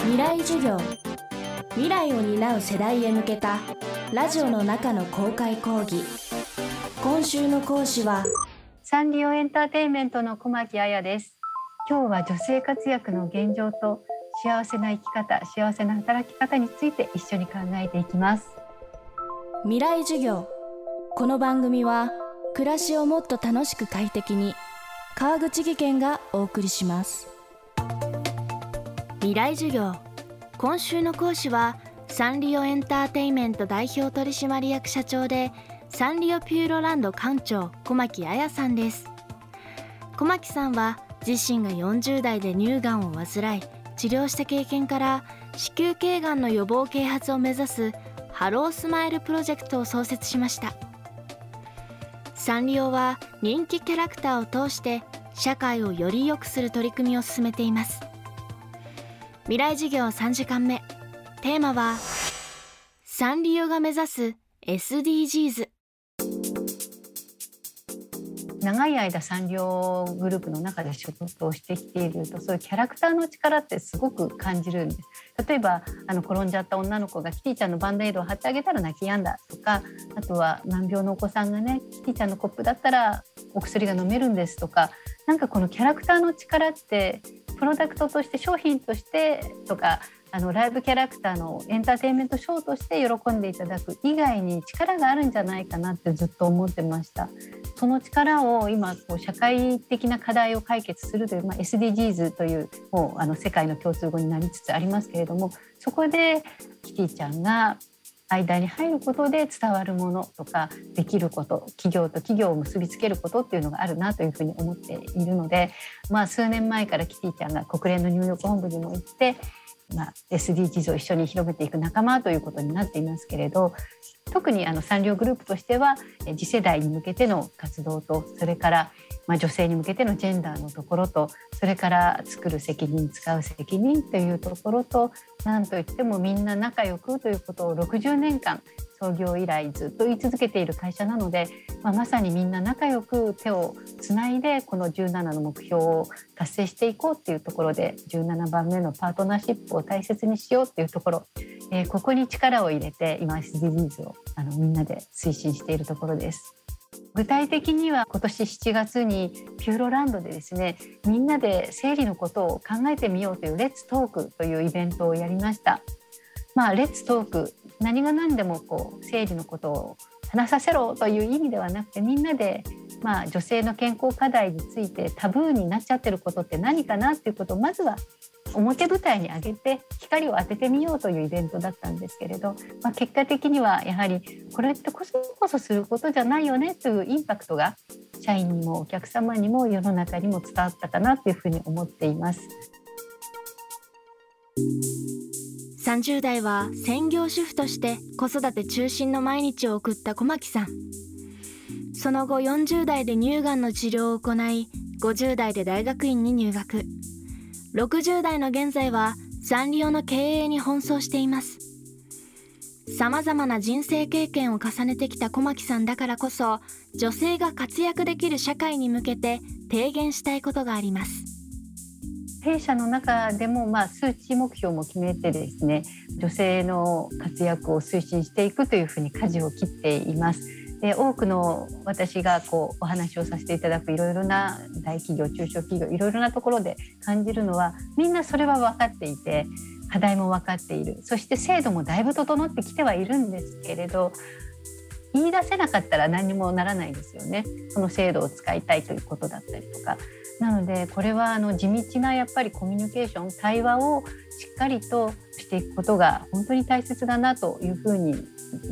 未来授業。未来を担う世代へ向けたラジオの中の公開講義。今週の講師はサンリオエンターテインメントの小牧彩です。今日は女性活躍の現状と幸せな生き方幸せな働き方について一緒に考えていきます。未来授業。この番組は暮らしをもっと楽しく快適に川口義賢がお送りします未来授業。今週の講師はサンリオエンターテイメント代表取締役社長でサンリオピューロランド館長小巻亜矢さんです。小牧さんは自身が40代で乳がんを患い治療した経験から子宮頸がんの予防啓発を目指すハロースマイルプロジェクトを創設しました。サンリオは人気キャラクターを通して社会をより良くする取り組みを進めています。未来授業3時間目。テーマはサンリオが目指す SDGs 長い間サンリオグループの中で仕事をしてきているとそういうキャラクターの力ってすごく感じるんです例えばあの転んじゃった女の子がキティちゃんのバンドエイドを貼ってあげたら泣き止んだとかあとは難病のお子さんがねキティちゃんのコップだったらお薬が飲めるんですとかなんかこのキャラクターの力ってプロダクトとして商品としてとかあのライブキャラクターのエンターテインメントショーとして喜んでいただく以外に力があるんじゃないかなってずっと思ってました。その力を今こう社会的な課題を解決するという、まあ、SDGs というもうあの世界の共通語になりつつありますけれどもそこでキティちゃんが間に入ることで伝わるものとかできること企業と企業を結びつけることっていうのがあるなというふうに思っているので、まあ、数年前からキティちゃんが国連の入浴本部にも行ってまあ、SDGs を一緒に広めていく仲間ということになっていますけれど特にあの産業グループとしては次世代に向けての活動とそれからまあ女性に向けてのジェンダーのところとそれから作る責任使う責任というところと何といってもみんな仲良くということを60年間創業以来ずっと言い続けている会社なので、まあ、まさにみんな仲良く手をつないでこの17の目標を達成していこうっていうところで17番目のパートナーシップを大切にしようっていうところ、えー、ここに力を入れて今 SDGs をあのみんなで推進しているところです。具体的には今年7月にピューロランドでですねみんなで生理のことを考えてみようというレッツトークというイベントをやりました。まあ、レッツトーク何が何でもこう生理のことを話させろという意味ではなくてみんなで、まあ、女性の健康課題についてタブーになっちゃってることって何かなっていうことをまずは表舞台に上げて光を当ててみようというイベントだったんですけれど、まあ、結果的にはやはりこれってこそこそすることじゃないよねというインパクトが社員にもお客様にも世の中にも伝わったかなというふうに思っています。30代は専業主婦として子育て中心の毎日を送った小牧さんその後40代で乳がんの治療を行い50代で大学院に入学60代の現在はサンリオの経営に奔走していますさまざまな人生経験を重ねてきた小牧さんだからこそ女性が活躍できる社会に向けて提言したいことがあります弊社の中でもまあ数値目標も決めてですね女性の活躍を推進していくというふうに舵を切っています。で多くの私がこうお話をさせていただくいろいろな大企業中小企業いろいろなところで感じるのはみんなそれは分かっていて課題も分かっている。そして制度もだいぶ整ってきてはいるんですけれど言い出せなかったら何にもならないですよね。その制度を使いたいということだったりとか。なのでこれはあの地道なやっぱりコミュニケーション対話をしっかりとしていくことが本当に大切だなというふうに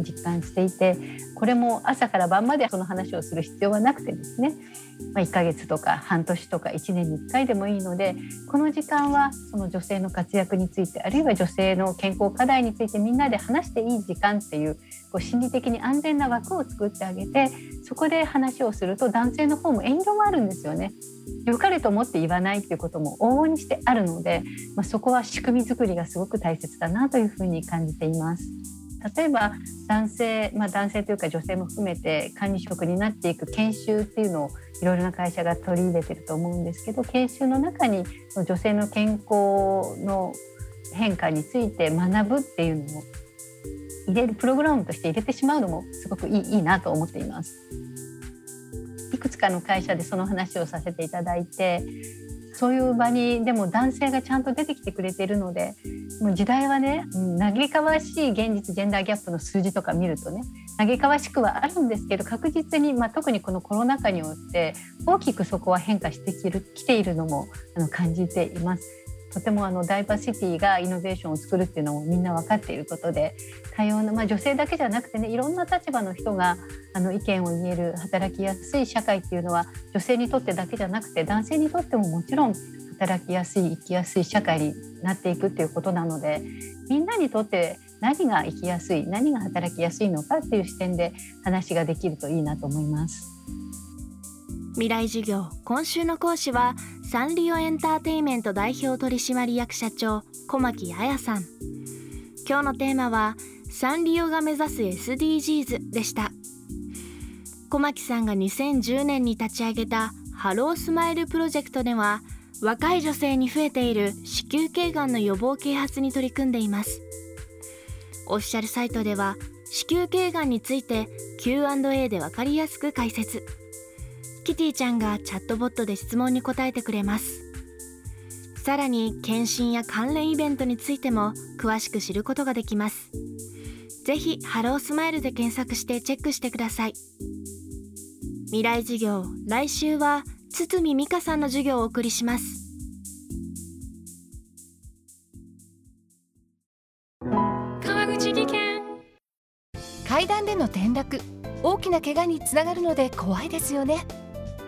実感していてこれも朝から晩までその話をする必要はなくてですね、まあ、1ヶ月とか半年とか1年に1回でもいいのでこの時間はその女性の活躍についてあるいは女性の健康課題についてみんなで話していい時間っていうこう心理的に安全な枠を作ってあげてそこで話をすると男性の方も遠慮もあるんですよね。良かれと思って言わないっていうことも往々にしてあるので、まあ、そこは仕組み作りがすごく大切だなというふうに感じています。例えば男性、まあ、男性というか女性も含めて管理職になっていく研修っていうのをいろいろな会社が取り入れてると思うんですけど研修の中に女性の健康の変化について学ぶっていうのを入れるプログラムとして入れてしまうのもすごくいいいいなと思っています。いくつかの会社でその話をさせていただいてそういう場にでも男性がちゃんと出てきてくれてるのでもう時代はね、うん、嘆かわしい現実ジェンダーギャップの数字とか見るとね嘆かわしくはあるんですけど確実に、まあ、特にこのコロナ禍によって大きくそこは変化してきるきているのもあの感じています。とてもあのダイバーシティがイノベーションを作るっていうのもみんな分かっていることで多様な、まあ、女性だけじゃなくてねいろんな立場の人があの意見を言える働きやすい社会っていうのは女性にとってだけじゃなくて男性にとってももちろん働きやすい生きやすい社会になっていくっていうことなのでみんなにとって何が生きやすい何が働きやすいのかっていう視点で話ができるといいなと思います。未来授業今週の講師はサンリオエンターテイメント代表取締役社長小巻亜矢さん。今日のテーマはサンリオが目指す SDGs でした。小巻さんが2010年に立ち上げたハロースマイルプロジェクトでは若い女性に増えている子宮頸がんの予防啓発に取り組んでいます。オフィシャルサイトでは子宮頸がんについて Q&A で分かりやすく解説。キティちゃんがチャットボットで質問に答えてくれます。さらに検診や関連イベントについても詳しく知ることができます。ぜひハロースマイルで検索してチェックしてください。未来授業来週は堤美香さんの授業をお送りします。川口技研。階段での転落大きな怪我につながるので怖いですよね